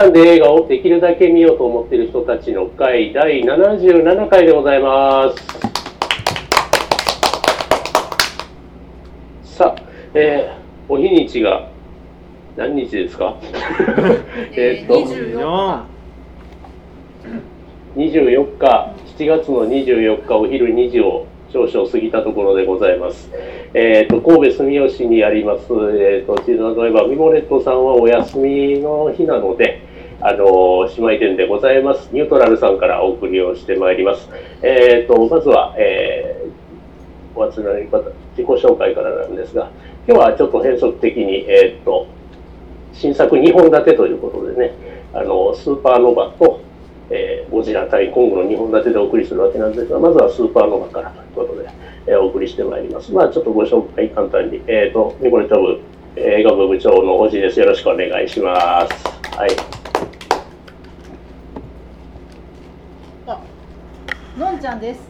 で映画をできるだけ見ようと思っている人たちの会第77回でございます。さあ、えー、お日にちが何日ですか？えーっと、24 24日、7月の24日お昼2時を少々過ぎたところでございます。えー、と神戸住吉にあります、えー、と例えばミモレットさんはお休みの日なので、あの姉妹店でございます、ニュートラルさんからお送りをしてまいります。えー、とまずは、えー、お集まり方、自己紹介からなんですが、今日はちょっと変則的に、えー、と新作2本立てということでね、あのスーパーノヴァと、えーゴジラ対コングの2本立てでお送りするわけなんですが、まずはスーパーノヴァからということで、えーお送りしてまいります。まあ、ちょっとご紹介簡単に、えっ、と、ニコレト部、えー映画部部長のおじです。よろしくお願いします。はい。のんちゃんです。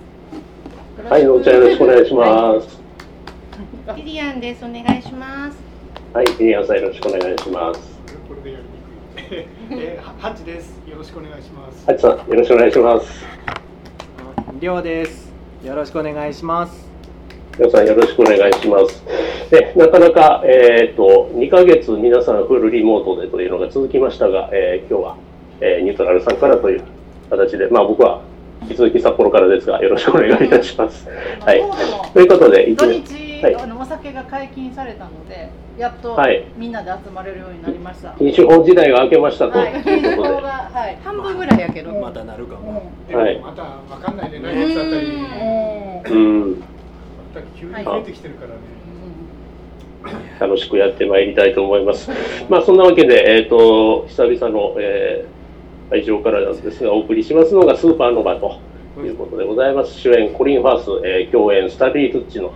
はい、のんちゃんよろしくお願いします。リリアンです。お願いします。はい、ミリアンさんよろしくお願いします。これでやりにくい。えー、はハッチです。よろしくお願いします。ハチさん、よろしくお願いします。りょうですよろしくお願いします皆さんよろしくお願いします。でなかなか、えー、と2ヶ月皆さんフルリモートでというのが続きましたが、えー今日は、えーニュートラルさんからという形で、まあ、僕は引き続き札幌からですがよろしくお願いいたします。はい、ということで、土日、はいあのお酒が解禁されたので、やっとはいみんなで集まれるようになりました。飲酒法時代が明けましたとはい、いう禁酒ことで、法が、はい。半分ぐらいやけど。またなるかもはいまたわかんないね。来月あたり、うんまた急に増えてきてるからね。楽しくやってまいりたいと思います。まあ、そんなわけで、えー、と久々の、えー会場からなんですが、お送りしますのがスーパーノヴァということでございます。主演、コリン・ファース、えー共演、スタビー・トゥッチの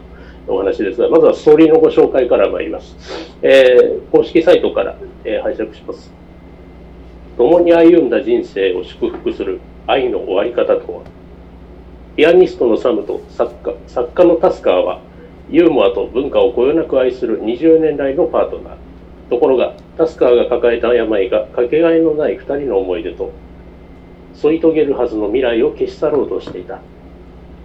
お話ですが、まずはストーリーのご紹介から参ります。えー公式サイトから、えー拝借します。共に歩んだ人生を祝福する愛の終わり方とは？ピアニストのサムと作家作家のタスカーはユーモアと文化をこよなく愛する20年来のパートナーところがタスカーが抱えた病がかけがえのない2人の思い出と添い遂げるはずの未来を消し去ろうとしていた。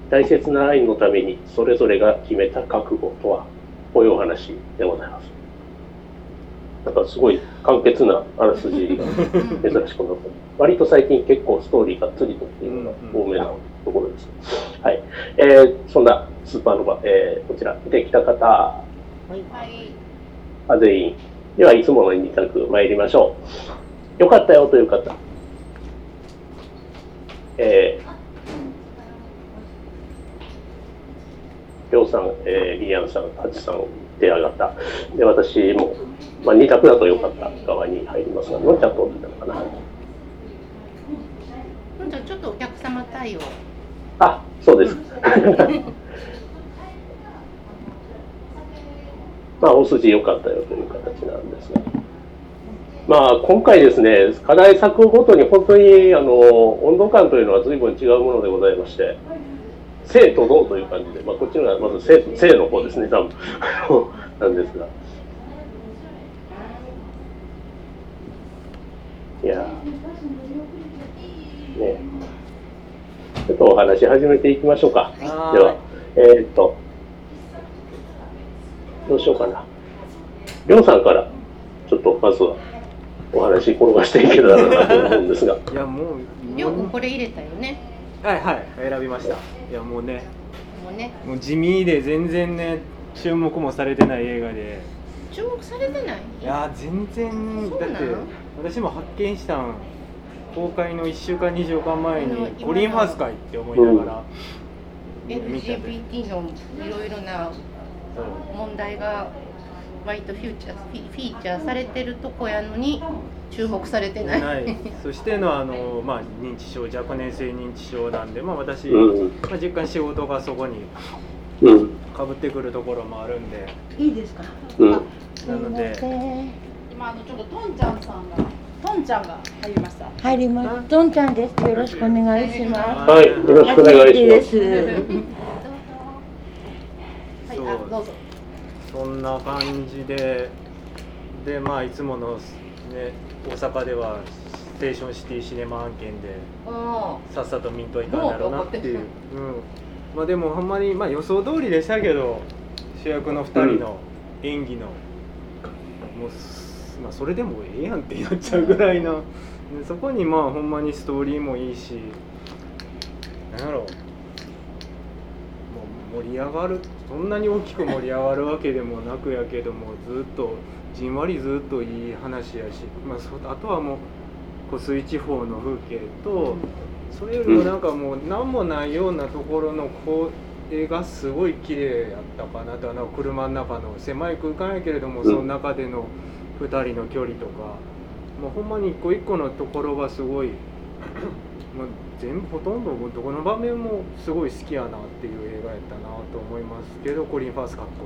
大切な愛のためにそれぞれが決めた覚悟とはこういうお話でございます。なんかすごい簡潔なあらすじ。が珍しくなった割と最近結構ストーリーがっつりとっていうのが多めなところです、はい、えーそんなスーパーノヴァ、えーこちら見てきた方。はい。あ全員ではいつもの2択参りましょう。よかったよという方。えー、りょうさん、えー、リアンさん、ハチさん手上がった。で私も、まあ、2択だとよかった側に入りますがのんちゃんどうだったのかな？うんじゃあちょっとお客様対応。あそうです まあ、大筋良かったよという形なんですが、まあ、今回ですね、課題作ごとに本当にあの温度感というのは随分違うものでございまして、生と動という感じで、まあ、こっちのがまず生生の方ですね、多分。なんですが。いや。ーね、ちょっとお話し始めていきましょうか。では、えーっと、どうしようかな。りょうさんから、ちょっとまずはお話転がしていけたらなと思うんですが。いやもうよくこれ入れたよね。はいはい選びました。いやもうね。もうね、もう地味で全然ね注目もされてない映画で。注目されてない？いや全然だって私も発見したん。公開の1週間2週間前にあのコリン・ファースかいって思いながら、見たで LGBT のいろいろな問題が割とフューチャーフィフィーチャーされてるとこやのに注目されてない。ないそしてのあの、まあ、認知症若年性認知症なんで、まあ、私、うん、まあ、若干仕事がそこにうん、かぶってくるところもあるんでいいですか？うん。なので今あのちょっとトンちゃんさんが、トンちゃんが入りました。入ります。どんちゃんです。よろしくお願いします。はい、よろしくお願いします。どうぞ。そんな感じででまあいつものね大阪ではステーションシティシネマ案件でおさっさと見んといかんだろうなっていう、うん、まあでもほんまに、まあ、予想通りでしたけど主役の2人の演技の、もうす、まあ、それでもええやんってなっちゃうぐらいな、でそこにまあほんまにストーリーもいいしなんやろ。うもう盛り上がるそんなに大きく盛り上がるわけでもなくやけどもずっとじんわりずっといい話やし、まあ、そあとはもう湖水地方の風景と、それよりもなんかもう何もないようなところのこう絵がすごい綺麗やったかなとなんか車の中の狭い空間やけれども、うん。その中での2人の距離とかもうほんまに一個一個のところがすごいまあ全部ほとんどどこの場面もすごい好きやなっていう映画やったなと思いますけどコリン・ファースかっこ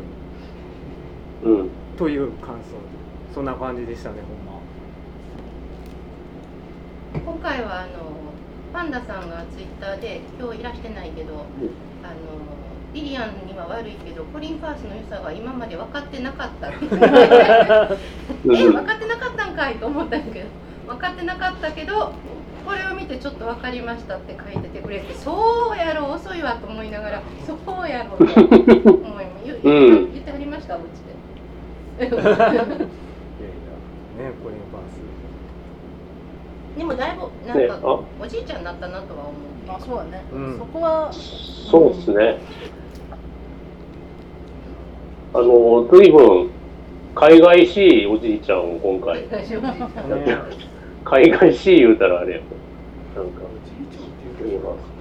いいうん。という感想そんな感じでしたねほんま。今回はあのパンダさんがツイッターで今日いらしてないけど、あのリリアンには悪いけどコリン・ファースの良さが今まで分かってなかった え分かってなかったんかいと思ったんやけど分かってなかったけどこれを見てちょっと分かりましたって書いててくれてそうやろ遅いわと思いながらそうやろと思い うん。言ってはりましたうちで。いやいやねコリン・ファースでもだいぶなんかおじいちゃんになったなとは思う。あそうだね、うん。そこはそうですね。あの、随分、海外しいおじいちゃんを今回、大丈夫ですかね海外しい言うたらあれやなんか、言います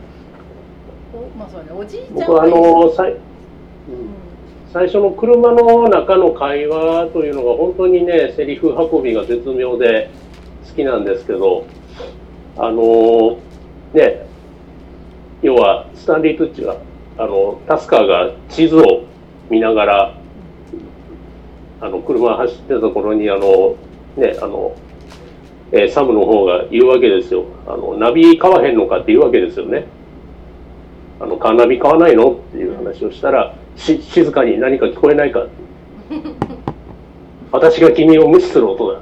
おまあそうだねおじいちゃん僕はあの、さい、うん。うん最初の車の中の会話というのが本当にね、セリフ運びが絶妙で好きなんですけど、あのね、要はスタンリー・トゥッチが、あの、タスカーが地図を見ながら、あの、車走ってたところに、あの、ね、あの、えーサムの方が言うわけですよ。あの、ナビ買わへんのかって言うわけですよね。あの、カーナビ買わないのっていう話をしたら、し、静かに何か聞こえないか。私が君を無視する音だ。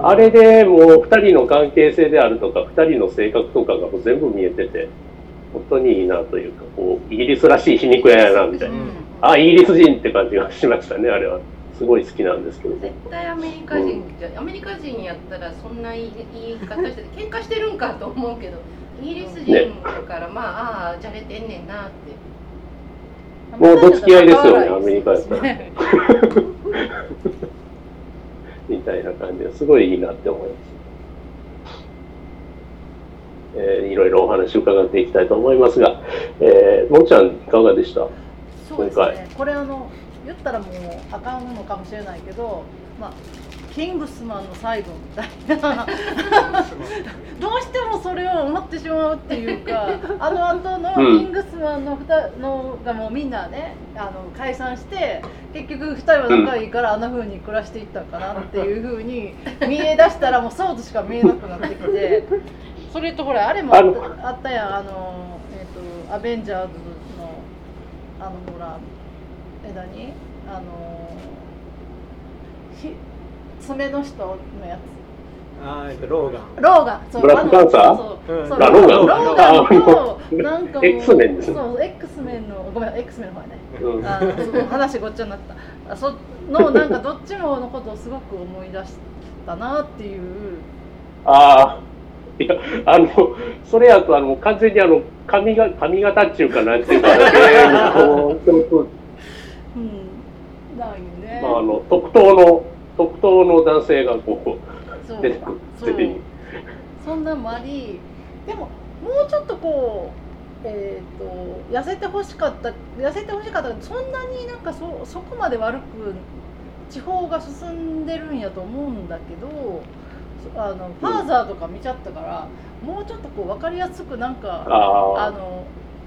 あれでもう二人の関係性であるとか、二人の性格とかがもう全部見えてて、本当にいいなというか、こう、イギリスらしい皮肉屋やな、みたいな。あ、イギリス人って感じがしましたね、あれは。すごい好きなんですけど。絶対アメリカ人じゃ、アメリカ人やったらそんな言い言い方してて喧嘩してるんかと思うけどイギリス人だから、まあああじゃれてんねんなって。もうどつき合いですよね、アメリカやったら。ね みたいな感じです。ごいいいなって思います。えーいろいろお話を伺っていきたいと思いますが、えー、もんちゃんいかがでした？そうですね。これあの言ったらもうあかんのかもしれないけどまあキングスマンの最後みたいな。どうしてもそれを思ってしまうっていうか あの後のうん。キングスマンの2のがもうみんなねあの解散して結局2人は仲いいからあんな風に暮らしていったんかなっていう風に見え出したらもうそうとしか見えなくなってきて。それとほらあれもあったあったやん。あの、えっとアベンジャーズのあのほらあのひ爪の人のやあーえっとローガンつローガンそうブラックパンサー？そうそう。うん。そうあローガンローガンとあなんかもう X メンですね。そう X メンのごめん X メンの方やね。うん。あのそう話ごっちゃになった。あそのなんかどっちものことをすごく思い出したなっていう。ああ、いや、あの、それやと、あの、完全にあの、髪が、髪型っていうかなんていうか、え ーこうそうそううんないね、まあ、あの、特等の、特等の男性がこそう。う、出てくる、そ。そんなんもありでももうちょっとこうえっ、と痩せてほしかった痩せてほしかった。そんなになんかそそこまで悪く地方が進んでるんやと思うんだけどそあのファーザーとか見ちゃったから、もうちょっとこう分かりやすくなんかああの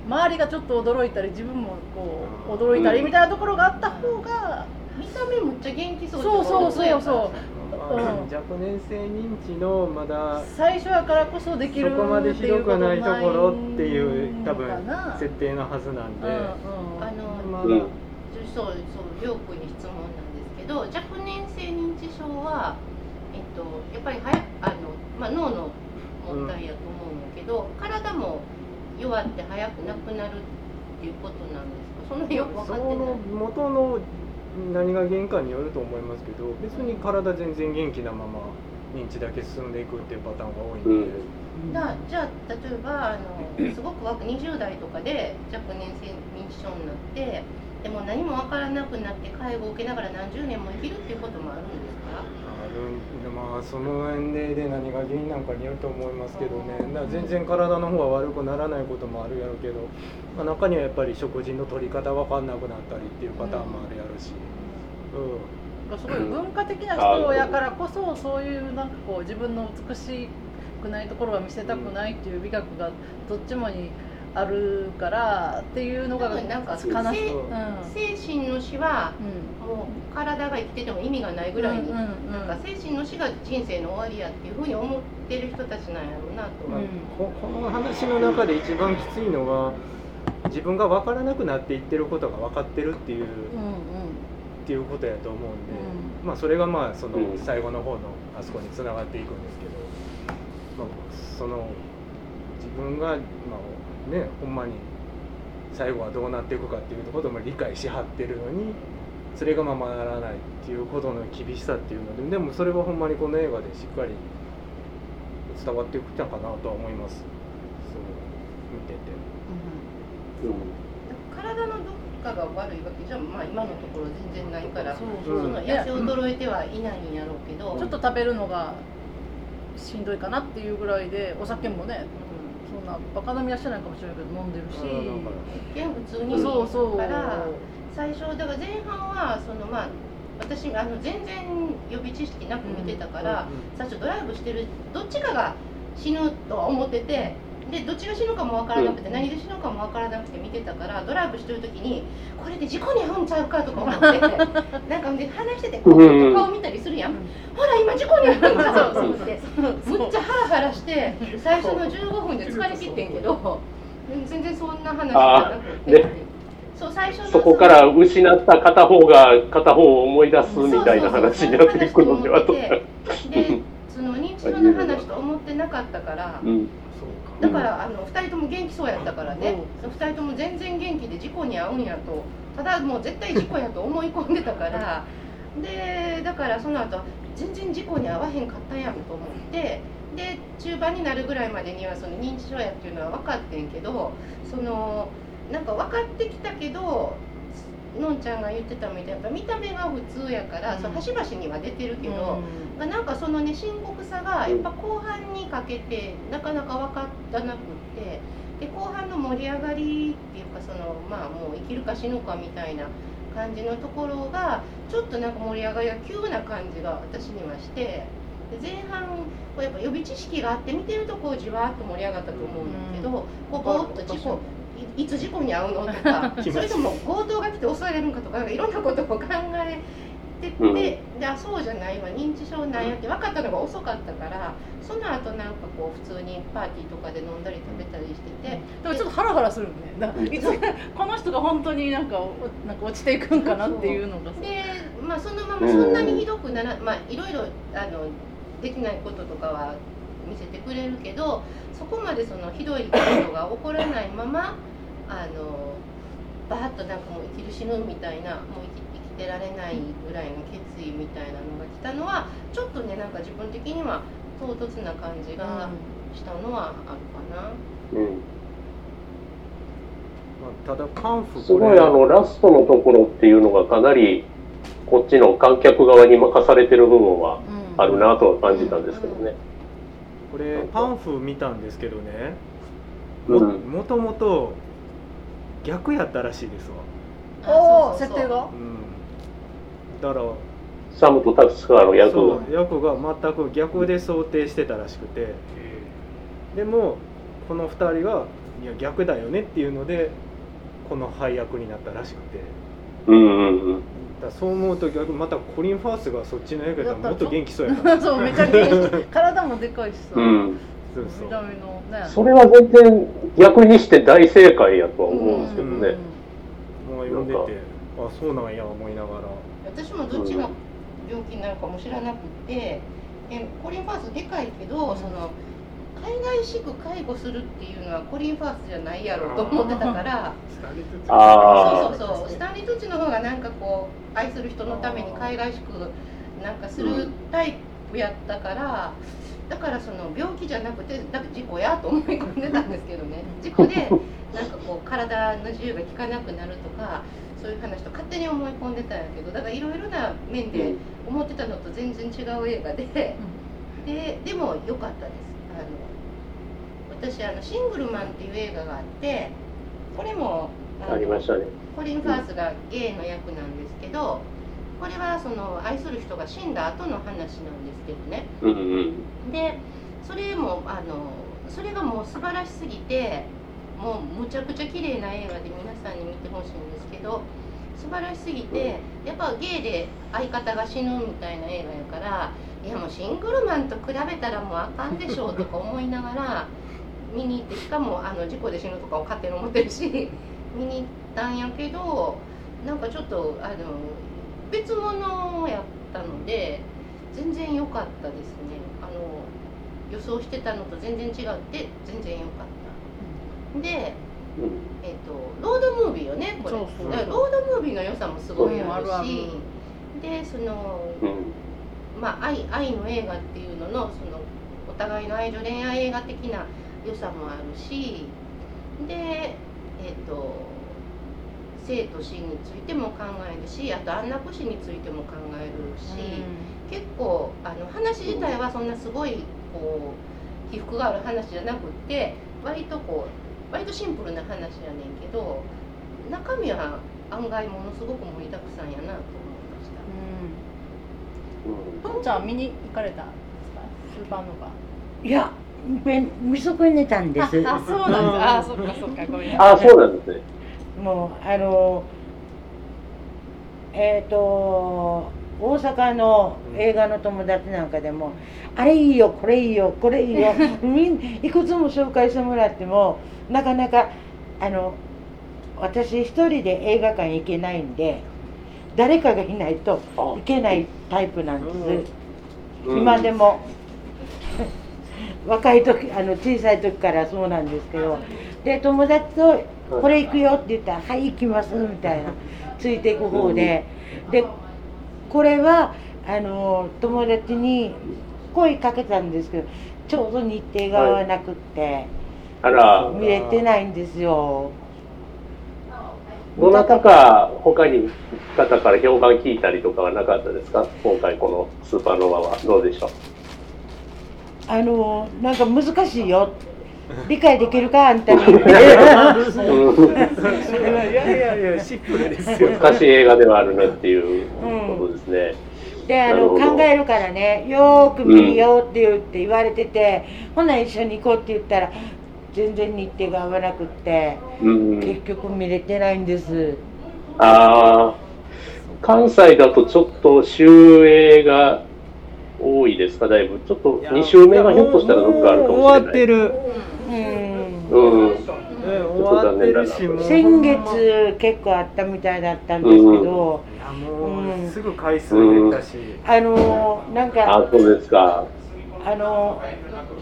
周りがちょっと驚いたり自分もこう驚いたりみたいなところがあった方が、見た目むっちゃ元気そうそうそうそうそう。まあ若年性認知のまだ最初やからこそできるそこまでひどくないところっていう多分設定のはずなんで、うんうん。あのまだ、うん。そうそうりょうくんに質問なんですけど若年性認知症は、えっとやっぱりはやあの、まあ、脳の問題やと思うんだけど、体も弱って早くなくなるっていうことなんですか？その辺よく分かそってない。の元の何が原因かによると思いますけど別に体全然元気なまま認知だけ進んでいくっていうパターンが多いんで、だじゃあ例えばあのすごく若い20代とかで若年性認知症になってでも何も分からなくなって介護を受けながら何十年も生きるっていうこともあるんですか？ある。まあその年齢で何が原因なんかによると思いますけどね。だから全然体の方は悪くならないこともあるやろうけど、まあ、中にはやっぱり食事の取り方分かんなくなったりっていうパターンもあるやろうし、うん、すごい文化的な人やからこそそういうなんかこう自分の美しくないところは見せたくないっていう美学がどっちもにあるからっていうのがなんか悲しい、精うん。精神の死はうん。もう体が生きてても意味がないぐらいに、うんうんうんなんか精神の死が人生の終わりやっていうふうに思ってる人たちなんやろうなと思う、うん。ここの話の中で一番きついのは自分が分からなくなっていってることが分かってるっていう、うんっていうことやと思うんで、うまあそれがまあそのうん。最後の方のあそこにつながっていくんですけど、まあ、その自分が、まあね、ほんまに最後はどうなっていくかっていうことも理解しはってるのにそれがままならないっていうことの厳しさっていうのででもそれはほんまにこの映画でしっかり伝わってきたかなとは思います。そう見てて。体のどっかが悪いわけじゃまあ今のところ全然ないからそうそう。その痩せ衰えてはいないんやろうけど、ちょっと食べるのがしんどいかなっていうぐらいでお酒もねそんなバカ飲みはしてないかもしれないけど飲んでるし。一見普通に見そうそう。から最初だから前半はそのまあ私あの全然予備知識なく見てたから、最初ドライブしてるどっちかが死ぬとは思っててでどっちが死ぬかもわからなくて、何で死ぬかもわからなくて見てたからドライブしてる時にこれで事故に遭うんちゃうかとか思って なんかで話しててこううん顔見たりするやん、ほら今事故に遭うんちゃう。と思ってむっちゃハラハラして最初の15分で疲れ切ってんけどうん全然そんな話じゃなくて、そう最初のそこから失った片方が片方を思い出すみたいな話になっていくのではと。でその認知症の話と思ってなかったからうだからあの2人とも元気そうやったからね、2人とも全然元気で事故に遭うんやと。ただもう絶対事故やと思い込んでたから。でだからその後全然事故に遭わへんかったやんと思って。で中盤になるぐらいまでにはその認知症やっていうのは分かってんけどそのなんか分かってきたけどのんちゃんが言ってたみたいにやっぱ見た目が普通やから、その端々には出てるけど、まあなんかそのね深刻さがやっぱ後半にかけてなかなか分からなくってで後半の盛り上がりっていうかそのまあもう生きるか死ぬかみたいな感じのところがちょっとなんか盛り上がりが急な感じが私にはしてで前半やっぱ予備知識があって見てるとこうじわっと盛り上がったと思うんだけど、こうぼーっと事故いいつ事故に遭うのとか それとも強盗が来て襲われるんかとかなんかいろんなことを考えてって、うん。であそうじゃないわ認知症なんやって分かったのが遅かったからその後なんかこう普通にパーティーとかで飲んだり食べたりしてて。でもちょっとハラハラするよね。だからいつ この人が本当になんかおなんか落ちていくんかなっていうのがさで、まあ、そのままそんなにひどくなら、まあ、いろいろあのできないこととかは見せてくれるけどそこまでそのひどいことが起こらないままあのバーッとなんかもう生きる死ぬみたいなもう生き生きてられないぐらいの決意みたいなのが来たのはちょっとねなんか自分的には唐突な感じがしたのはあるかな。うん。まあ、ただカンフすごいあのラストのところっていうのがかなりこっちの観客側に任されてる部分はあるなとは感じたんですけどね。これパンフ見たんですけどね。もともと逆やったらしいですわ、おおあそうそうそう。設定が？うん、だからサムとタクスカーの役をそう役が全く逆で想定してたらしくて。でもこの2人はいや逆だよねっていうのでこの配役になったらしくて。うんうんうん。だそう思うと逆またコリン・ファースがそっちの役やったらもっと元気そうやな そうめちゃ元気。体もでかいしさ、うん、そうそう。見た目のね。それは全然逆にして大正解やとは思うんですけどね。もう読んでてあそうなんや思いながら。私もどっちが病気になるかも知らなくてえコリン・ファースでかいけど、その海外しく介護するっていうのはコリン・ファースじゃないやろと思ってたからあそうそうそう。スタンリー・トゥッチの方がなんかこう愛する人のために海外しくなんかするタイプやったから、だからその病気じゃなくてなんか事故やと思い込んでたんですけどね。事故でなんかこう体の自由が利かなくなるとかそういう話と勝手に思い込んでたんやけどだからいろいろな面で思ってたのと全然違う映画で。ででも良かったです。あの私あの「シングルマン」っていう映画があってこれもあ、ありましたね。コリン・ファースがゲイの役なんですけどこれはその愛する人が死んだ後の話なんですけどねうんうん。でそれもあのそれがもう素晴らしすぎてもうむちゃくちゃ綺麗な映画で皆さんに見てほしいんですけど素晴らしすぎてやっぱゲイで相方が死ぬみたいな映画やからいやもうシングルマンと比べたらもうあかんでしょうとか思いながら見に行ってしかもあの事故で死ぬとかを勝手に思ってるし見に行ったんやけどなんかちょっとあの別物やったので全然良かったですね。あの予想してたのと全然違って全然良かった。でうん。えっ、とロードムービーよねこれ。そうそうだからロードムービーの良さもすごいあるしでそのうん。まあ愛愛の映画っていうののそのお互いの愛情恋愛映画的な良さもあるしでえっ、と生と死についても考えるしあと安楽死についても考えるし、結構あの話自体はそんなすごいこう起伏がある話じゃなくって割とこう割とシンプルな話やねんけど中身は案外ものすごく盛りだくさんやなと思いました。うんポンちゃんは見に行かれたんですか？スーパーノヴァいやべん見損ねたんですあ、あそうなんです。あ、そっかそっかごめん。あ、そうなんですね。もうあのえっ、と大阪の映画の友達なんかでも「あれいいよこれいいよこれいいよ」みんいくつも紹介してもらってもなかなかあの私一人で映画館行けないんで誰かがいないとあ行けないタイプなんです、うん。今でも。若い時あの小さい時からそうなんですけど。で友達と「これ行くよ」って言ったら「はい行きます」みたいなついていく方で。でこれはあの友達に声かけたんですけどちょうど日程が合わなくって、あら、見れてないんですよ。どなたか他に方から評判聞いたりとかはなかったですか？今回このスーパーノヴァは。どうでしょう？あのなんか難しいよ理解できるかあんたに うんいやいやいやシンプルですよ難しい映画ではあるねっていうことですね。であの考えるからねよーく見るよって言って言われてて、ほな一緒に行こうって言ったら全然日程が合わなくってうん、結局見れてないんです。ああ、関西だとちょっと終映が多いですか、だいぶ。ちょっと2週目がひょっとしたらどっかあるかもしれない。終わってるうん。うん。うん終わってるし先月結構あったみたいだったんですけど、うすぐ回数減ったし、あのなんあか、そうですか。あの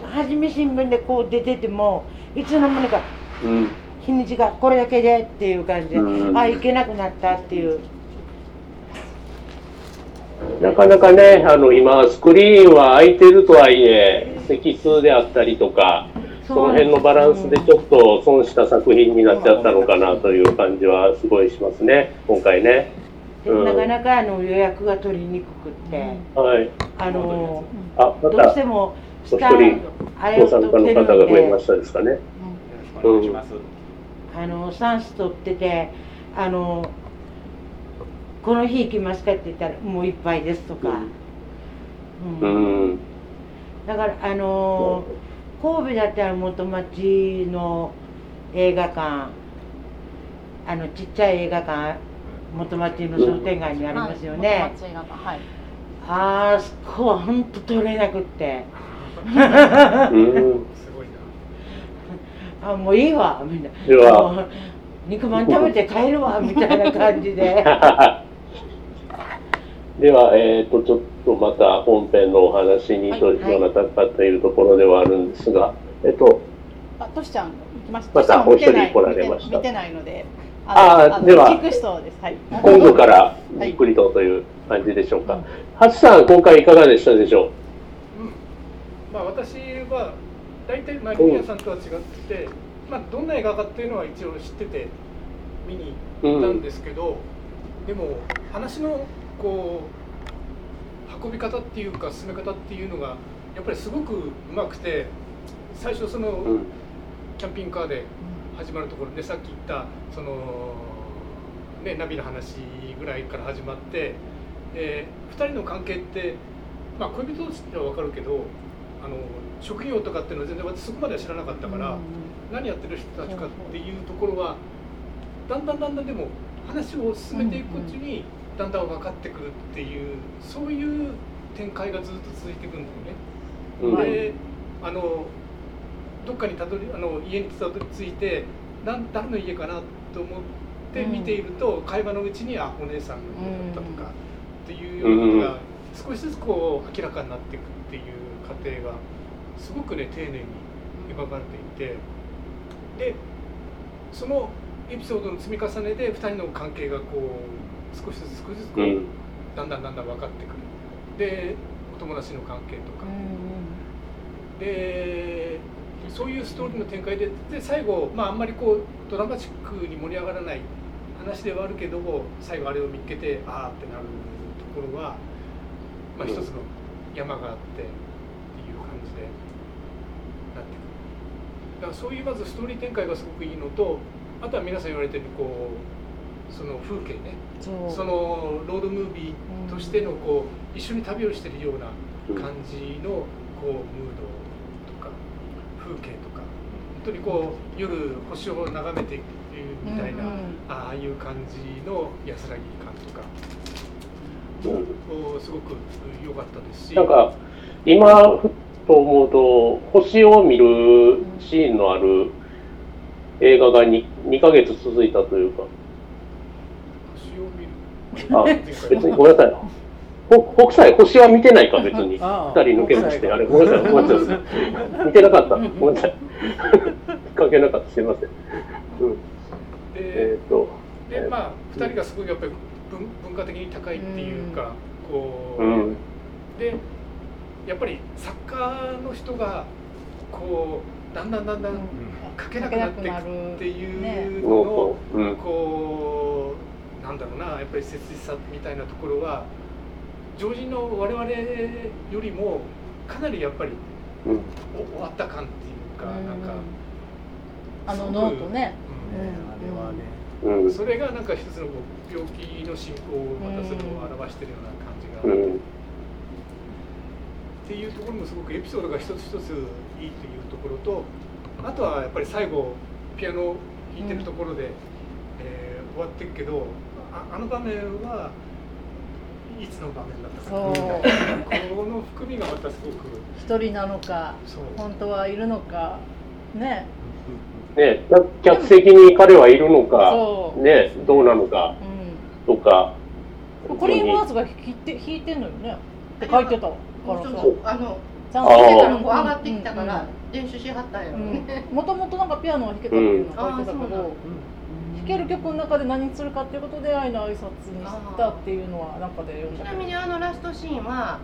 はじめ新聞でこう出ててもいつの間にかうん。日にちがこれだけでっていう感じで、うん。あ行けなくなったっていう。なかなかね、あの、今、スクリーンは空いてるとはいえ、席数であったりとか、その辺のバランスでちょっと損した作品になっちゃったのかなという感じはすごいしますね、今回ね。でうんなかなかあの予約が取りにくくって、はい。あのあ、まどうたしてもおスタ加の取ってる方が増えのでましたですかね。お願いします。あのスタンス取っててあのこの日行きますかって言ったらもういっぱいですとか、ううんん。だからあの神戸だったら元町の映画館あのちっちゃい映画館元町の商店街にありますよね、はい。元町映画館はい。あそこは本当取れなくってうん。すごいな。あもういいわみんな肉まん食べて帰るわみたいな感じで では、えー、とちょっとまた本編のお話にとはいようなたかっているところではあるんですが、えっと、あ、としちゃん行きました。またお一人来られました見て見てないので。あーののでは聞く人です。はい。今度からじっくりとという感じでしょうか。ハチさん、今回いかがでしたでしょう？んまあ、私は大体まあリニアさんとは違って、まあ、どんな映画かっていうのは一応知ってて見に行ったんですけど、でも話のこう運び方っていうか進め方っていうのがやっぱりすごくうまくて最初その、キャンピングカーで始まるところでさっき言ったその、ね、ナビの話ぐらいから始まって、え2人の関係って、まあ、恋人としては分かるけどあの職業とかっていうのは全然私そこまでは知らなかったから、何やってる人たちかっていうところはだんだんだんだんでも話を進めていくうちにだんだん分かってくるっていうそういう展開がずっと続いていくんだよね。うん。であのどっかにたどりあの家にたどり着いてなん誰の家かなと思って見ていると、会話のうちにあお姉さんの家だったとか、っていうようなことが少しずつこう明らかになっていくっていう過程がすごくね丁寧に描かれていてでそのエピソードの積み重ねで2人の関係がこう少しずつ少しずつこう、うん。だんだんだんだん分かってくる。でお友達の関係とか、でそういうストーリーの展開でで最後、まあ、あんまりこうドラマチックに盛り上がらない話ではあるけども最後あれを見っけてああってなるところは、まあ、一つの山があってっていう感じでなってくる。だからそういうまずストーリー展開がすごくいいのとあとは皆さん言われてるこうその風景ね。そのロードムービーとしてのこう一緒に旅をしてるような感じのこうムードとか風景とか。本当にこう夜星を眺めているみたいな、うんうん。ああいう感じの安らぎ感とかすごく良かったですし。なんか、今、ふっと思うと、星を見るシーンのある映画が 2, 2ヶ月続いたというか、あ 別にごめんなさい。ほ北斎、星は見てないか、別に。二人抜け出して、あれ、ごめんなさい、ごめんなさい。見てなかった。ごめんなさい。関係なかった、すみません。うん、えでっ、と、でまあ2人がすごいやっぱり文文化的に高いっていうか、こう、うん、でやっぱり作家の人がこうだんだんだんだん書けなくなっていくっていうのを、うん、こうなんだろうなやっぱり切実さみたいなところは常人の我々よりもかなりやっぱりうん、お終わった感っていうか、なんか、あのノートね。うん。あれはね。うん、それがなんか一つのこう病気の進行をまたそれを表してるような感じがある、うん、っていうところもすごくエピソードが一つ一ついいというところとあとはやっぱり最後ピアノ弾いてるところで、えー終わってるけどああの場面はいつの場面だったか。なみたいなこの含みがまたすごく。一人なのか、そう。本当はいるのか、ね。ね、客客席に彼はいるのか。そ、う。ね、どうなのか。うとか、ん。コリン・ワーズが弾いて弾いてんのよね。って書いてたからさ。そうあのちゃんと弾いてたの上がってきたから練習しはったんやろ。ね、もともとなんかピアノは弾けたっていうのを書いてたけど、弾ける曲の中で何するかっていうことで愛の挨拶にしたっていうのはなんかで読んちだけど。なみにあのラストシーンは、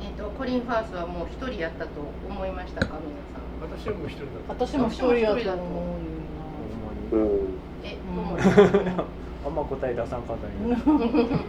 えー、とコリン・ファースはもう一人やったと思いましたか皆さん。私はもう一人だ私も一人やと思う。よう。ん、え、うんあんま答え出さんかったね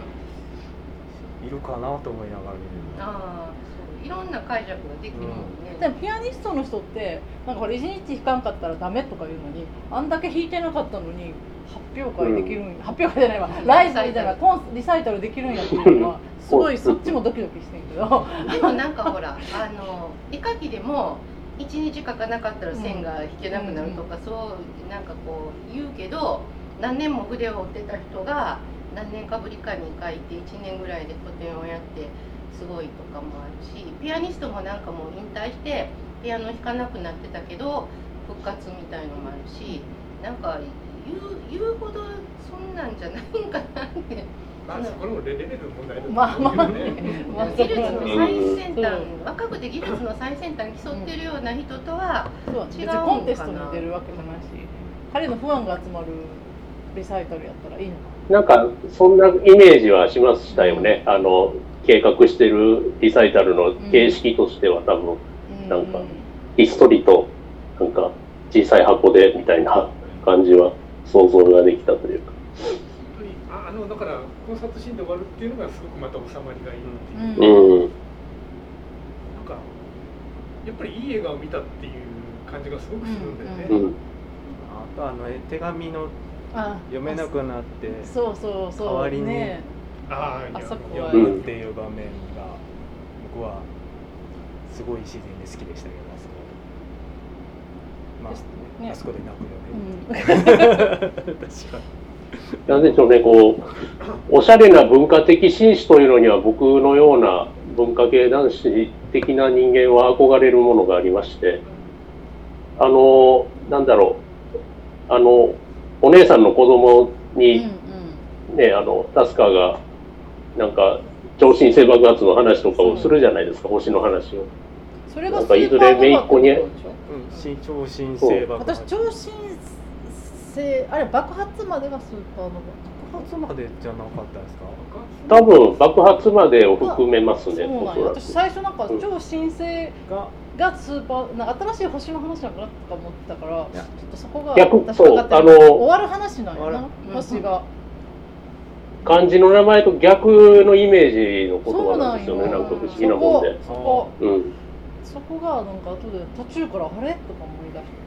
いるかなと思いながら見る。ああいろんな解釈ができるもん。ね、でもピアニストの人ってなんかこれ一日弾かんかったらダメとか言うのにあんだけ弾いてなかったのに発表会できるん、発表会じゃないわ。ライブみたいなコンリサイタルできるんやっていうのはすごいそっちもドキドキしてんけど。でもなんかほら あの絵描きでも一日描かなかったら線が引けなくなるとか、そうなんかこう言うけど何年も筆を折ってた人が何年かぶりかに描いて1年ぐらいで個展をやってすごいとかもあるしピアニストもなんかもう引退してピアノ弾かなくなってたけど復活みたいのもあるしなんか言う言うほどそんなんじゃないんかなって。まあそこのレベルの問題だとまあまあ思うけどねまあ技術の最先端う。ん若くて技術の最先端に競ってるような人とは違うのかな。にコンテストに出るわけじゃないし彼のファンが集まるリサイタルやったらいいのかな。んか、そんなイメージはしましたよね。あの、計画してるリサイタルの形式としては多分、ななんかひっそりと、なんか、小さい箱でみたいな感じは想像ができたというか。ああのだからコンサートシーンで終わるっていうのがすごくまた収まりがいいっていううんうん。なんかやっぱりいい映画を見たっていう感じがすごくするんだよね、うんうん。あとあのえ手紙のあ読めなくなってそうそうそう代わりにねああいやあそこは。読むっていう場面が僕はすごい自然で好きでしたけどあそこ。まあ、ねあそこでうん泣くよね、確かになんでしょうね、こう、おしゃれな文化的紳士というのには僕のような文化系男子的な人間は憧れるものがありまして、あの、なんだろう、あの、お姉さんの子供うんに、ね、あの、タスカーが、なんか、超新星爆発の話とかをするじゃないですか、星の話を。それがなんかいずれ姪ってことでしょ？うん。新超新星爆私発超新星あれ爆発までがスーパーノ爆発までじゃなかったですか？多分、爆発までを含めますね、そうなんや。私。最初なんかうん超新星ががスーパーなんか新しい星の話なのかなとか思ってたからちょっやとそこが逆私分かってないそうあの終わる話なんやな。星が漢字の名前と逆のイメージの言葉なんですよね、よなんか不思議なもんで。そこうん。そこがなんか後で途中からあれとか思い出して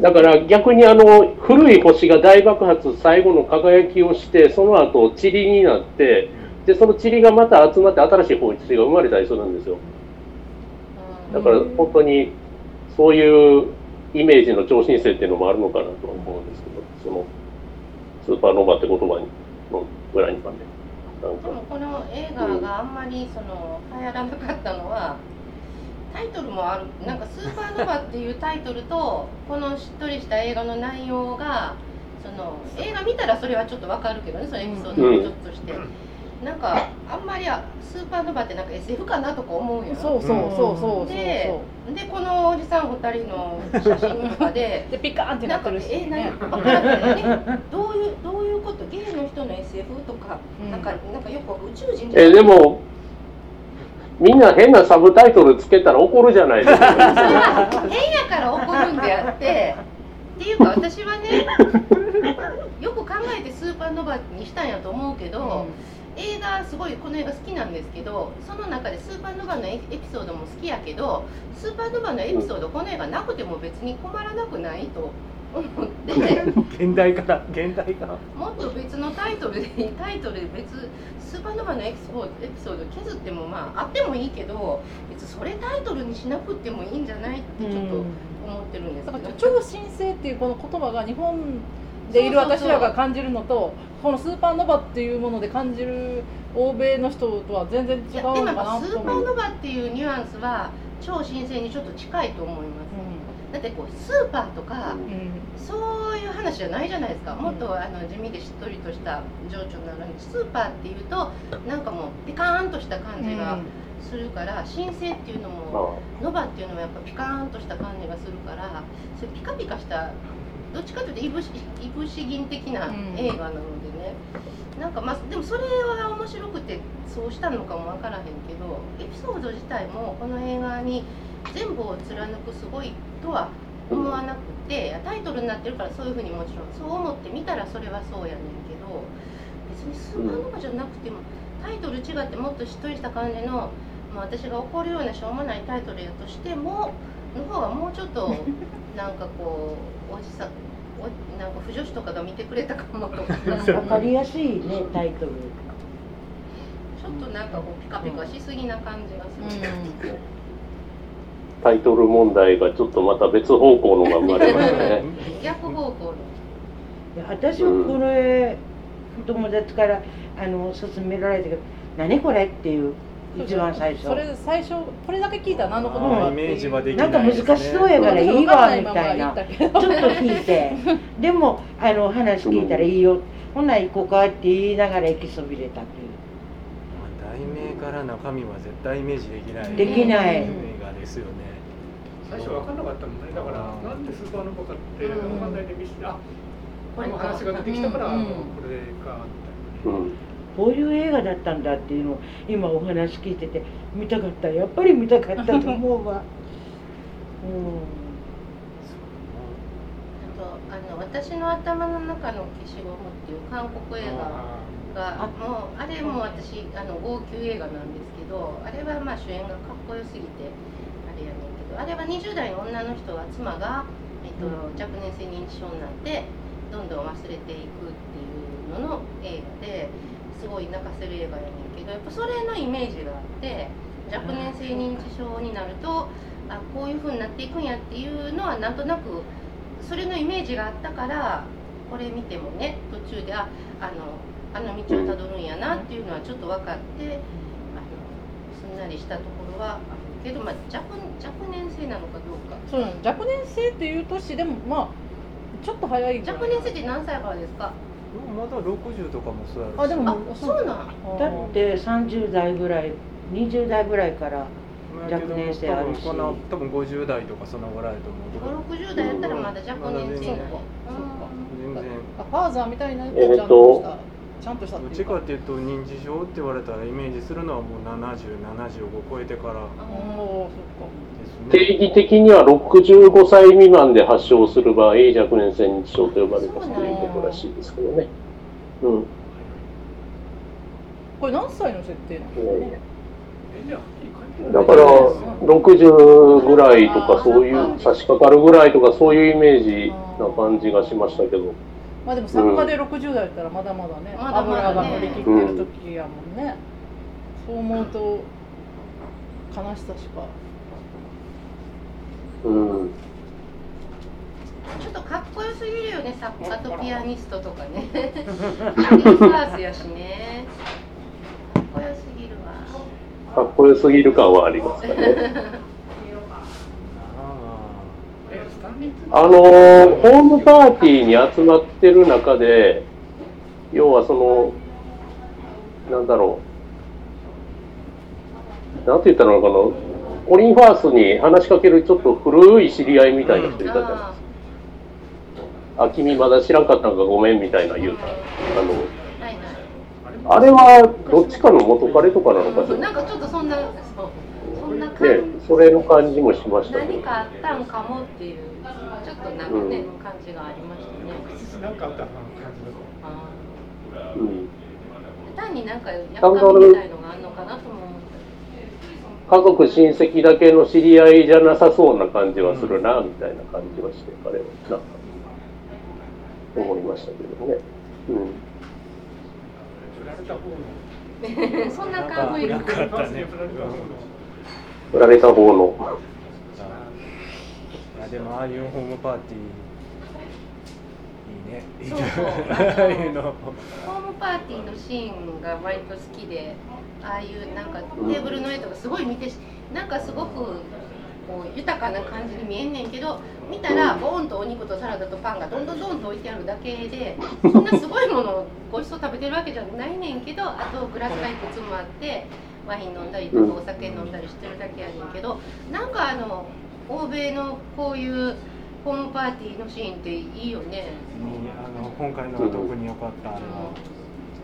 だから逆にあの古い星が大爆発最後の輝きをしてその後塵になってでその塵がまた集まって新しい星が生まれたりするんですよだから本当にそういうイメージの超新星っていうのもあるのかなとは思うんですけどそのスーパーノーバって言葉にの裏にはねなんか。でもこの映画があんまりその流行らなかったのはタイトルもある。なんか「スーパーノヴァ」っていうタイトルとこのしっとりした映画の内容がその映画見たらそれはちょっとわかるけどねそのエピソードの一つとして、なんかあんまりあスーパーノヴァってなんか SF かなとか思うや。んそうそうそうそうででこのおじさん2人の写真とかで でピカーンってなかなんってるし。えね何分からないねどういうどういうこと？ゲイの人の SF とか、うん。なんかなんかよく宇宙人じゃえでもみんな変なサブタイトルつけたら怒るじゃないですか。変やから怒るんであって。っていうか私はねよく考えてスーパーノヴァにしたんやと思うけど、映画すごいこの映画好きなんですけどその中でスーパーノヴァのエエピソードも好きやけどスーパーノヴァのエピソードこの映画なくても別に困らなくないと思って。現代から現代からもっと別のタイトルでタイトルで別スーパーノヴァのエピソードエピソード削ってもまああってもいいけど別にそれタイトルにしなくてもいいんじゃないってちょっと思ってるんですだからけど、超新星っていうこの言葉が日本でいる私らが感じるのとこのスーパーノヴァっていうもので感じる欧米の人とは全然違いうのかやっぱスーパーノヴァっていうニュアンスは超新星にちょっと近いと思います、だってこうスーパーとか、うん。うんそういう話じゃないじゃないですか。もっとあの地味でしっとりとした情緒なのにスーパーっていうとなんかもうピカーンとした感じがするから、新星っていうのもノバっていうのもやっぱピカーンとした感じがするからそれピカピカしたどっちかというといぶしいぶし銀的な映画なのでね、なんかまあでもそれは面白くてそうしたのかもわからへんけどエピソード自体もこの映画に全部を貫くすごいとは思わなくてタイトルになってるからそういうふうにもちろんそう思って見たらそれはそうやねんけど別にスーパーノヴァじゃなくてもタイトル違ってもっとしっとりした感じの、まあ、私が怒るようなしょうもないタイトルやとしてもの方がもうちょっとなんかこうおじさんおなんか不女子とかが見てくれたかもとかちょわかりやすいねタイトルっとなんかこうピカピカしすぎな感じがする。タイトル問題がちょっとまた別方向のが生まれましたね。逆方向の。いや私もこれ、友達からあの勧められたけど「何これ?」っていう一番最初。それ最初これだけ聞いたら何のことあーかイメージはできななんいですね。か難しそうやからいいわみたいな。ちょっと聞いて。でもあの話聞いたらいいよ。ほな行こうかって言いながら行きそびれたという。まあ題名から中身は絶対イメージできない。できない。映画ですよね。最初分かんなかったもんね。だからなんでスーパーノヴァかって分かんないで見せてあこの話が出てきたからうん。うんこれかうんこういう映画だったんだっていうのを今お話聞いてて見たかった。やっぱり見たかったと思うわ。うん。あとあの私の頭の中の消しゴムっていう韓国映画がもうあれも私あの号泣映画なんですけどあれはまあ主演がかっこよすぎてあれやねんけどあれは20代の女の人が妻が、えっと若年性認知症になってどんどん忘れていくっていうのの映画ですごい泣かせる映画やねんけどやっぱそれのイメージがあって若年性認知症になるとあこういう風になっていくんやっていうのはなんとなくそれのイメージがあったからこれ見てもね途中でああのあの道をたどるんやなっていうのはちょっと分かってあのすんなりしたところはあるけど、まあ、若若年性なのかどうか。そう若年性っていう年でもまあちょっと早い。若年性って何歳からですか？まだ60とかもそうやあでもあそうなんだ。って30代ぐらい20代ぐらいから若年性あるし。多分多分50代とかそのぐらいと思う。けど560代やったらまだ若年性なのそうか。全然。あファーザーみたいなやつえーちゃんとした、ちゃんとしたっどってちいうか。かっていうと認知症って言われたらイメージするのはもう7075超えてから。おおそっか。ですね。定義的には65歳未満で発症する場合、若年性認知症と呼ばれますということらしいですけどね。うん。これ何歳の設定なの、ね？えじゃあいい感じだから、60ぐらいとか、そういう、差し掛かるぐらいとか、そういうイメージな感じがしましたけど。まあでも作家で60代だったらまだまだね、まだまだね。油が乗り切ってる時やもんね、そう思うと悲しさしか。うん。ちょっとかっこよすぎるよね作家とピアニストとかね。スやしね。かっこよすぎるわ。かっこよすぎる感はありますかね。えスタンリーあのーホームパーティーに集まってる中で、要はその、なんだろう、なんて言ったのかな、コリン・ファースに話しかけるちょっと古い知り合いみたいな人いたじゃないですか。あ、君まだ知らんかったんかごめんみたいな言うた。あの、はいはいあれはどっちかの元彼とかなのかしら。なんかちょっとそんなんな感ね、それの感じもしましたけど。何かあったんかもっていうちょっとなんかね、うん感じがありましたね。なん。かあった感じだ単になんかやったみたいのがあるのかなとも思った家族親戚だけの知り合いじゃなさそうな感じはするな、みたいな感じはして彼はなんか思いましたけどね、うん、そんな感じ なんかあったね振られた方の。いやでもああいうホームパーティー。いいね。そうそう。ああいうの ホームパーティーのシーンが割と好きでああいうなんかテーブルの絵とかすごい見てしなんかすごくこう豊かな感じに見えんねんけど見たらボーンとお肉とサラダとパンがどんどんどんと置いてあるだけでそんなすごいものをごちそう食べてるわけじゃないねんけどあとグラスがいくつもあってワイン飲んだりとかお酒飲んだりしてるだけやねんけどなんかあの欧米のこういうホームパーティーのシーンっていいよね？あの今回のは特に良かったあれは。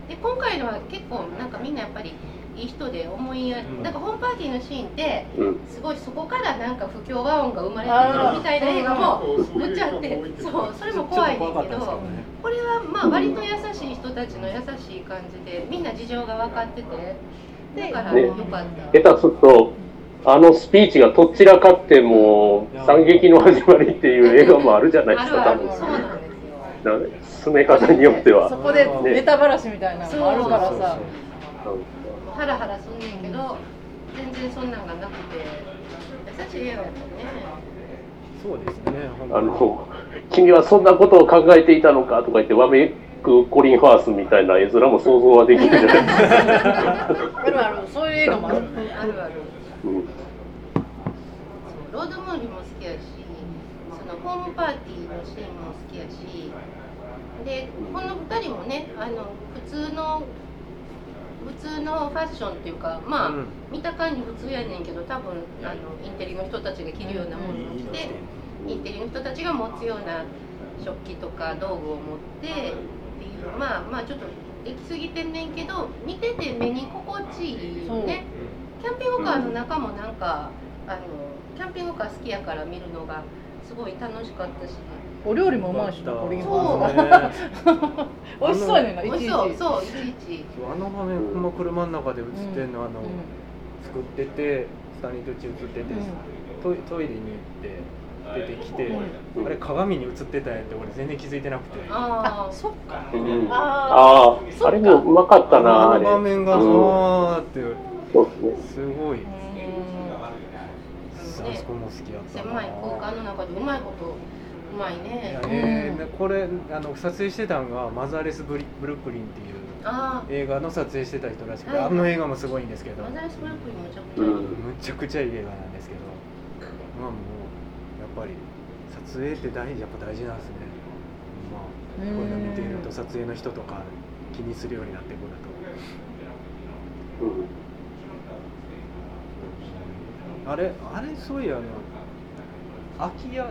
で今回のは結構なんかみんなやっぱりいい人で思いやうん。なんかホームパーティーのシーンってうん。すごいそこからなんか不協和音が生まれてくるみたいな映画もぶっちゃってそうそれも怖いねんけどこれはまあ割と優しい人たちの優しい感じでみんな事情が分かっててだからね。よかった。下手するとあのスピーチがとっちらかってもう惨劇の始まりっていう映画もあるじゃないですか多分。進め方によっては。そこでネタばらしみたいなのもあるからさ。ハラハラすんねんけど全然そんなんがなくて。優しい映画やったね。そうですねあの君はそんなことを考えていたのかとか言ってわめくコリン・ファースみたいな絵面も想像はできるじゃないですか、あるある。そういう映画もあるあるある。うんロードムービーも好きやしそのホームパーティーのシーンも好きやし。でこの2人もねあの普通の普通のファッションっていうかまあ、うん。見た感じ普通やねんけど多分あのインテリの人たちが着るようなものを着てインテリの人たちが持つような食器とか道具を持ってまあまあちょっとできすぎてんねんけど見てて目に心地いいよね。キャンピングカーの中もなんかあのキャンピングカー好きやから見るのがすごい楽しかったし。お料理もうまいしなよかった。コリ美味しそうやねんな美いちいち。味しそうそういち。いちあの場面この車の中で映ってんの、あの、う作ってて下に途中映ってて、トイトイレに行って出てきて、うんあれ鏡に映ってたんやって俺全然気づいてなくて。ああそっか。うん。あああ、あれもうまかったな、あ。の場面がうん。わーって。そうですごい。ーあそこも好きやったな。狭い空間の中でうまいことうまいいねやねでこれあの撮影してたんがマザーレスブリブルックリンっていうあ映画の撮影してた人らしくて、はいあの映画もすごいんですけど、あマザースプランクにもちょっと、うんむちゃくちゃいい映画なんですけど。まあもうぱり撮影って大事やっぱ大事なんですね。まあこういうの見ていると撮影の人とか気にするようになってくると。うん。あれあれそういやあの空き家な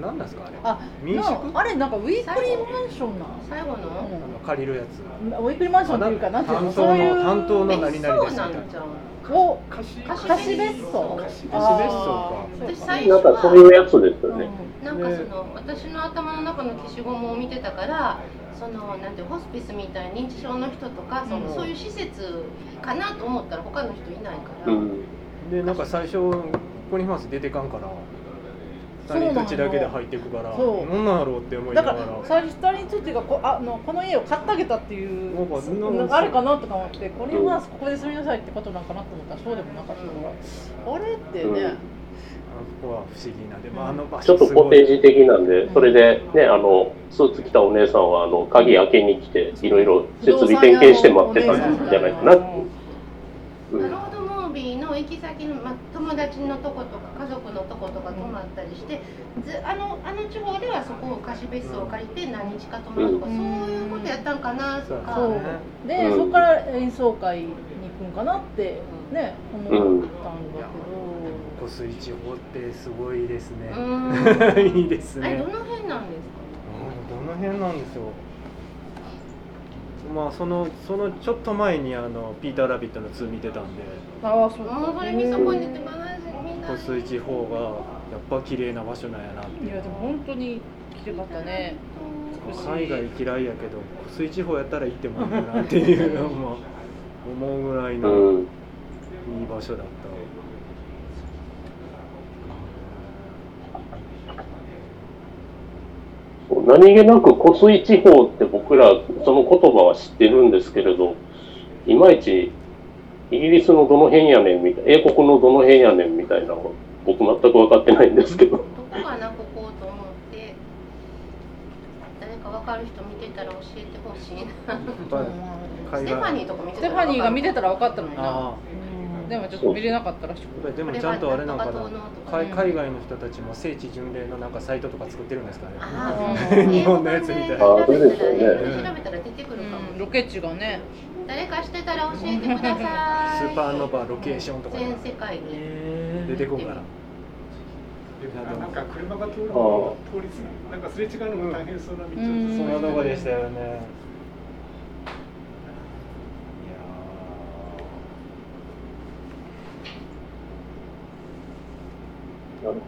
なんなんですかあれ？あ民宿？なあれなんかウィークリーマンションな最後の、あの借りるやつ。うん。ウィークリーマンションっていうかなんていうの？担当そういうの担当の何々ですみたいそうな貸し貸し別荘？貸し別荘あー私最初はなんかそういうやつですよね。なんかその私の頭の中の消しゴムを見てたからそのなんてホスピスみたいに認知症の人とかその、うん。そういう施設かなと思ったら他の人いないから、うん。でなんか最初ここにファース出てかんからそうなの二人土地だけで入っていくからそうなんなんやろうって思いだかながら。ら最初二人についてがこあのこの家を買ってあげたっていうなんかそんななんかあるかなとか思ってこれはここで住みなさいってことなんかなと思ったらそうでもなかったから、あれってね、うん。あそこは不思議なんで、まあ、あの場ちょっとコテージ的なんで、それでね、あの、スーツ着たお姉さんは、あの、鍵開けに来て、いろいろ設備点検して待ってたんじゃないかな。ロードムービーの行き先の、まあ、友達のとことか家族まったりして、ずあのあの地方ではそこを貸し別荘を借りて何日か泊まるとか、うんそういうことやったんかなとか、そうで、うんそこから演奏会に行くんかなってね思ったんだ湖水地方ってすごいですね、うん。いいですね。どの辺なんですか？うんどの辺なんですよ。まあそのそのちょっと前にあのピーター・ラビットの2見てたんで。けどああそうもうそれ見損ねてまだみんな湖水地方がやっぱ綺麗な場所なんやなって。いやでも本当に来てかったね。海外嫌いやけど湖水地方やったら行ってもいいなっていうのも思うぐらいのうん。いい場所だった。そう何気なく湖水地方って僕らその言葉は知ってるんですけれどいまいちイギリスのどの辺やねんみたい英国のどの辺やねんみたいなの僕全く分かってないんですけど。どこかなここと思って誰か分かる人見てたら教えてほしいな。ステファニ外ーとか見てステファニーが見てたらら分かったのにな。あでもちょっと見れなかったらしくあでもちゃんとあれなんかな海海外の人たちも聖地巡礼のなんかサイトとか作ってるんですかね。あうんー。日本のやつみたいな。あーそうですよね。調べたら出てくるかも、うんロケ地がね。誰かしてたら教えてください。スーパーノヴァロケーションとかで。全世界に。出てこんからなんか車が通る通りなんかすれ違うのが大変そうな道をうん。そんなとこでしたよねいやなる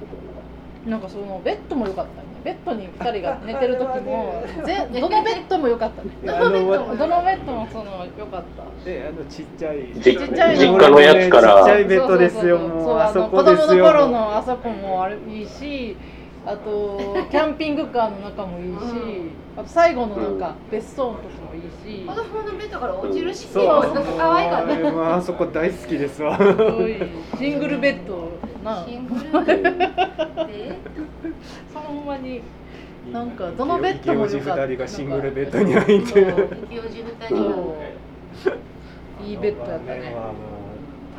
ほなんかそのベッドも良かったねベッドに2人が寝てる時も ぜどのベッドも良かったね。ーいやあのわ どのベッドもその良かった。であのちっちゃい。じちっちゃいの。実家のやつから。ちっちゃいベッドですよもう。あそこのですよ子供の頃のあそこもあれいいしあとキャンピングカーの中もいいし、あと最後のなんか別荘の時もいいし、子供のベッドから落ちるし、そう。なんか可愛かっもうあそこ大好きですわ。シングルベッドな。た。シングルベッド。でそのままになんかどのベッドもかった。人がシングルベッドに入って。そう。るイケオジ二そ人が。ういいベッドやったね。あれはもう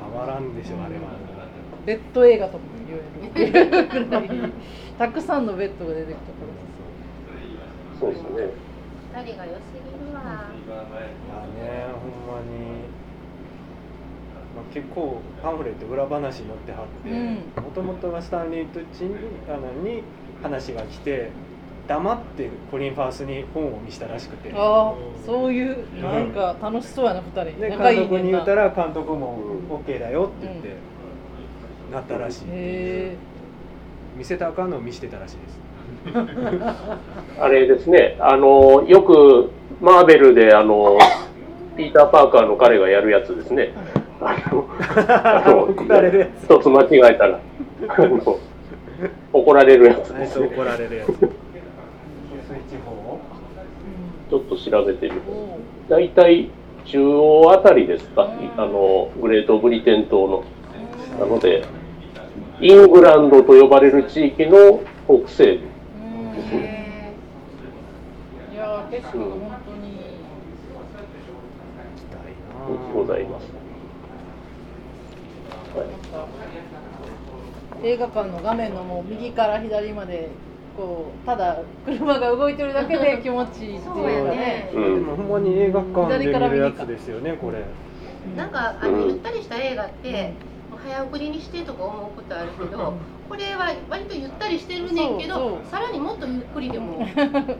たまらんでしょあれは。ベッド映画とも言えるぐらい。たくさんのベッドが出てきたそうですね。二人が良すぎるわ。いやねほんまに、まあ、結構パンフレット裏話に載ってはってうん。もともとはスタンリー・トゥッチにあのに話が来て黙ってコリン・ファースに本を見したらしくて。でああそういうなんか楽しそうやな二人。仲いい監督に言ったらら監督も OK だよって言って、なったらしいへ見せたらあかんのを見してたらしいですあれですね、あの、よくマーベルで、あの、ピーター・パーカーの彼がやるやつですね。あの、一つ間違えたら、あの怒られるやつですね。怒られるやつちょっと調べてみるえおう大体中央あたりですか、あの、グレートブリテン島の。なので、イングランドと呼ばれる地域の北西部。うんへいや結構本当にございます。はい映画館の画面のもう右から左までこうただ車が動いてるだけで気持ちいいってそういうかねやね。うでもん。ほんまに映画館で見るやつですよねこれなんかあのゆったりした映画って早送りにしてとか思うことあるけど、これは割とゆったりしてるねんけど、さらにもっとゆっくりでも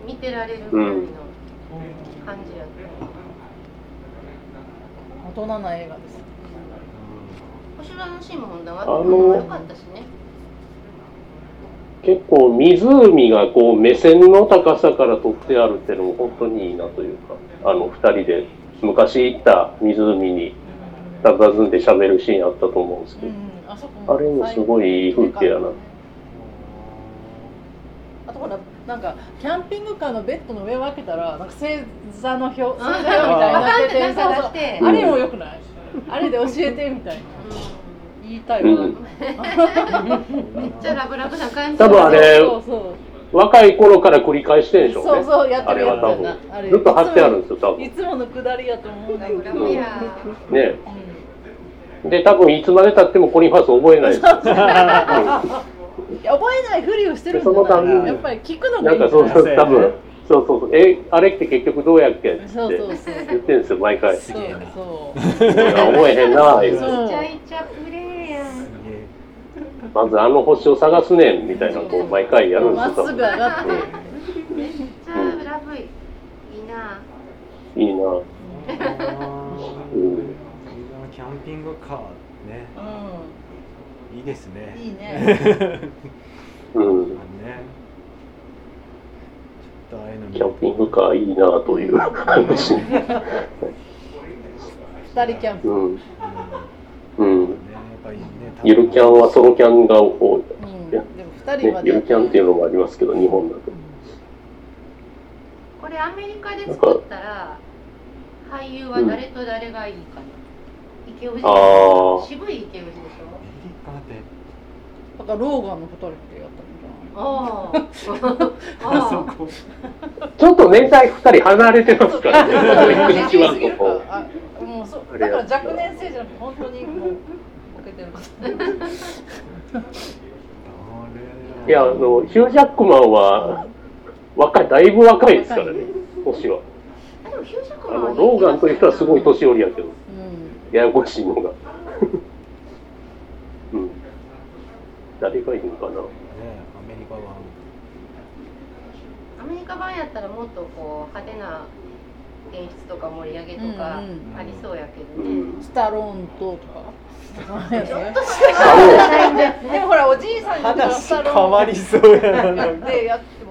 見てられるぐらいの感じやった。大人な映画です。星空のシーンもほんとは良かったしね。結構湖がこう目線の高さから撮ってあるっていうのも本当にいいなというか、あの二人で昔行った湖に佇んで喋るシーンあったと思うんですけど、うんあそこあれもすごいいい風景やな。あとほらなんかキャンピングカーのベッドの上を開けたらなんか星座の表星座表みたいになっててそうそうしてあれもよくない？あれで教えてみたいな。言いたいわ、うん。めっちゃラブラブな感じ。多分あれそうそう若い頃から繰り返してんでしょうね。そうそうやってあるやつやれは多分。なあれ。ずっと貼ってあるんですよ、多分。いつものくだりやと思うんだけど。ね。うで、多分いつまで経ってもコリンファース覚えないです 覚えないふりをしてるんじゃそのためにないやっぱり聞くのがいいんじゃないか。そうそう、多分そうそう。え、あれって結局どうやっけってそうそうそう。言ってるんですよ、毎回。いそうそう。や覚えへんな、言うて。そう。まずあの星を探すねん、みたいな、こう、毎回やるんですよ。まっすぐ上がって。うん。めっちゃラブいい。いいな。いいな。うんンピングカーねういいですねんいいねうん。ねちょっとああいうの見キャンピングカーいいなという話。二人キャンプうん。うん。ゆるキャンはソロキャンが多い。うんでも二人まね、ゆでるキャンっていうのもありますけど、日本だと。これアメリカで作ったら俳優は誰と誰がいいかな。池内でしあょー。渋い池内でしょ？アメリカでだからローガンの二人ってやったあ あ。あそあこ。ちょっと年代二人離れてますからね。一番とこあもうそうあれやだか。ら若年性じゃなくて本当にもうボケてることいや、あの、ヒュージャックマンは、若い、だいぶ若いですからね、年は。あでもヒュージャックあマンはの、ローガンという人はすごい年寄りやけど、うんややこしいのが。うん。誰がいいのかな。ねアメリカ版アメリカ版やったらもっとこう派手な演出とか盛り上げとかうんうんありそうやけうどね。ん。スタローンととかちょっとあでもほらおじいさんにス変わりそうやなでやって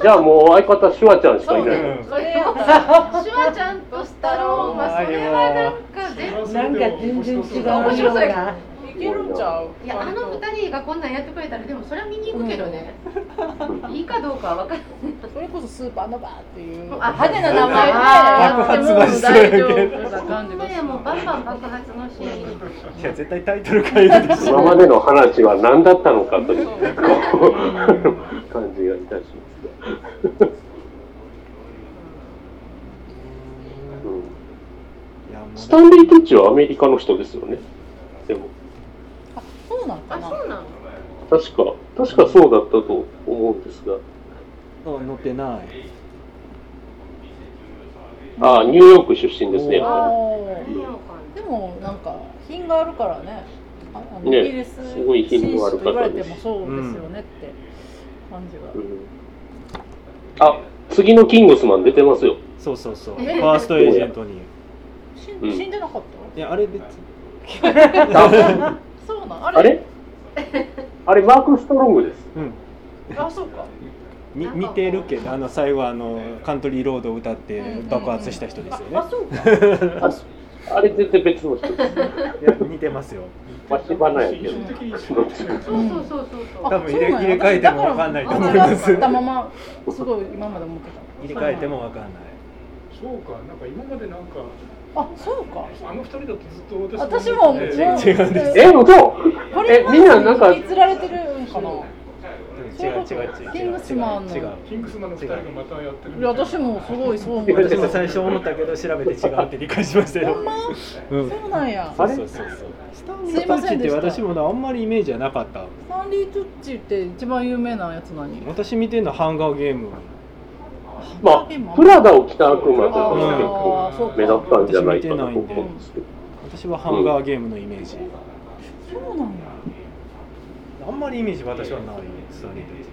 じゃあもう相方、シュワちゃんしかいない。うんそれやったらシュワちゃんとスタローンはそれはなんか全なんか全然違う面白そうやけるんちゃう？いやあの二人がこんなんやってくれたらでもそれは見に行くけどね、いいかどうかは分からないそれこそスーパーノバーっていう。あ派手な名前で。やっても大丈夫な感じがもうバンバン爆発のシーン。いや絶対タイトル変えるでしょ。今までの話は何だったのかという、感じがいたします。スタンリー・トゥッチはアメリカの人ですよね。でも、あそうなんかな。あそうなの？確か、確かそうだったと思うんですが。あ載ってない。ああ、ニューヨーク出身ですね、あぱーでもなんか品があるからね。ああのねイギリスすごい品のある方言われてもそうですよねって感じが、り。うん。あ、次のキングスマン出てますよ。そうそうそう。フえァーストエージェントに。死んでなかった？いやあれ別に そうなん？あれ？あれ？あれ、マーク・ストロングです。うん。あそうか。に似てるけどあの最後あのカントリーロードを歌ってうんうんうん。爆発した人ですよね。ああそうか。あれ全然別の人です。いや似てますよ。町花やけど。そうそうそうそう。多分入れ入れ替えてもわかんないと思います。たまますごい今まで思ってた。入れ替えてもわかんない。そうかなんか今までなんかあそうか。あの二人だとずっと私私もえ違違うんです。え、嘘！これえ、みんななんか引、き継られてるんかな違う違う違う違う。キングスマンの。違うキングスマンの二人がまたやってる。いや私もすごいそう思う。私も最初思ったけど調べて違うって理解しましたよ。ほんま？うん。そうなんや。そうそうそうそうスタンリすいー・トッチってませんでした私もなあんまりイメージはなかった。スタンリー・トゥッチって一番有名なやつ何？私見てるのはハンガーゲームまあ、プラダを着た悪魔が結構目立ったんじゃないかなと思うんですけど。私はハンガーゲームのイメージ、そうなんやあんまりイメージ私はないスタンリー・トッチ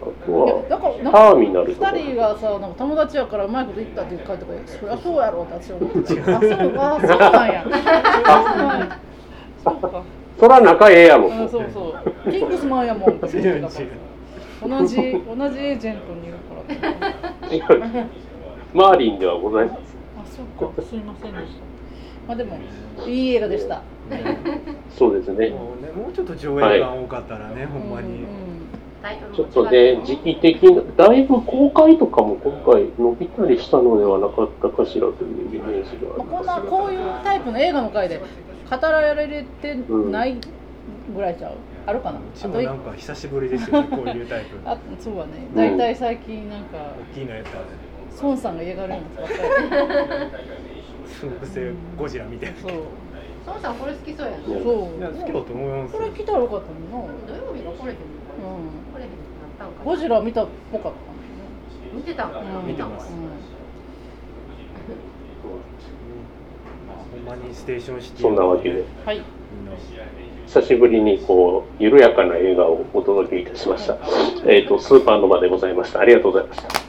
あとだからなんは、タかーミナルとか。二人がさなんか友達やからうまいこと言ったって書いてたからそりゃそうやろって私。は思ってそうあそうなんや。あそうかそら仲ええやろ。うんそうそう。キングスマンやもん同じ同じエージェントにいるから。マーリンではございます。あそうか。すいませんでした。まあでもいい映画でした。そうですね。もうねもうちょっと上映感多かったらね、ほんまに、うん。タイトルちょもっとね、時期的な、だいぶ公開とかも今回伸びたりしたのではなかったかしらというイメージがこんな。こういうタイプの映画の回で語られてないぐらいちゃう？あるかな？うちもなんか久しぶりですよね こういうタイプ。あそうはね。大体最近なんか大きいのやったら孫さんが嫌がるようなやつばっかり寸癖ゴジラみたいなそう孫さんこれ好きそうやなうんそう。いや好きだと思いますこれ来たらよかったのにな。土曜日がこれでもうんこれでもなった。んかなゴジラ見たっぽかった見てた。んのにね見てます。うん。まあ、ほんまにステーションシティそんなわけで、はい。みんな久しぶりにこう緩やかな映画をお届けいたしました。えっ、と、スーパーノマでございました。ありがとうございました。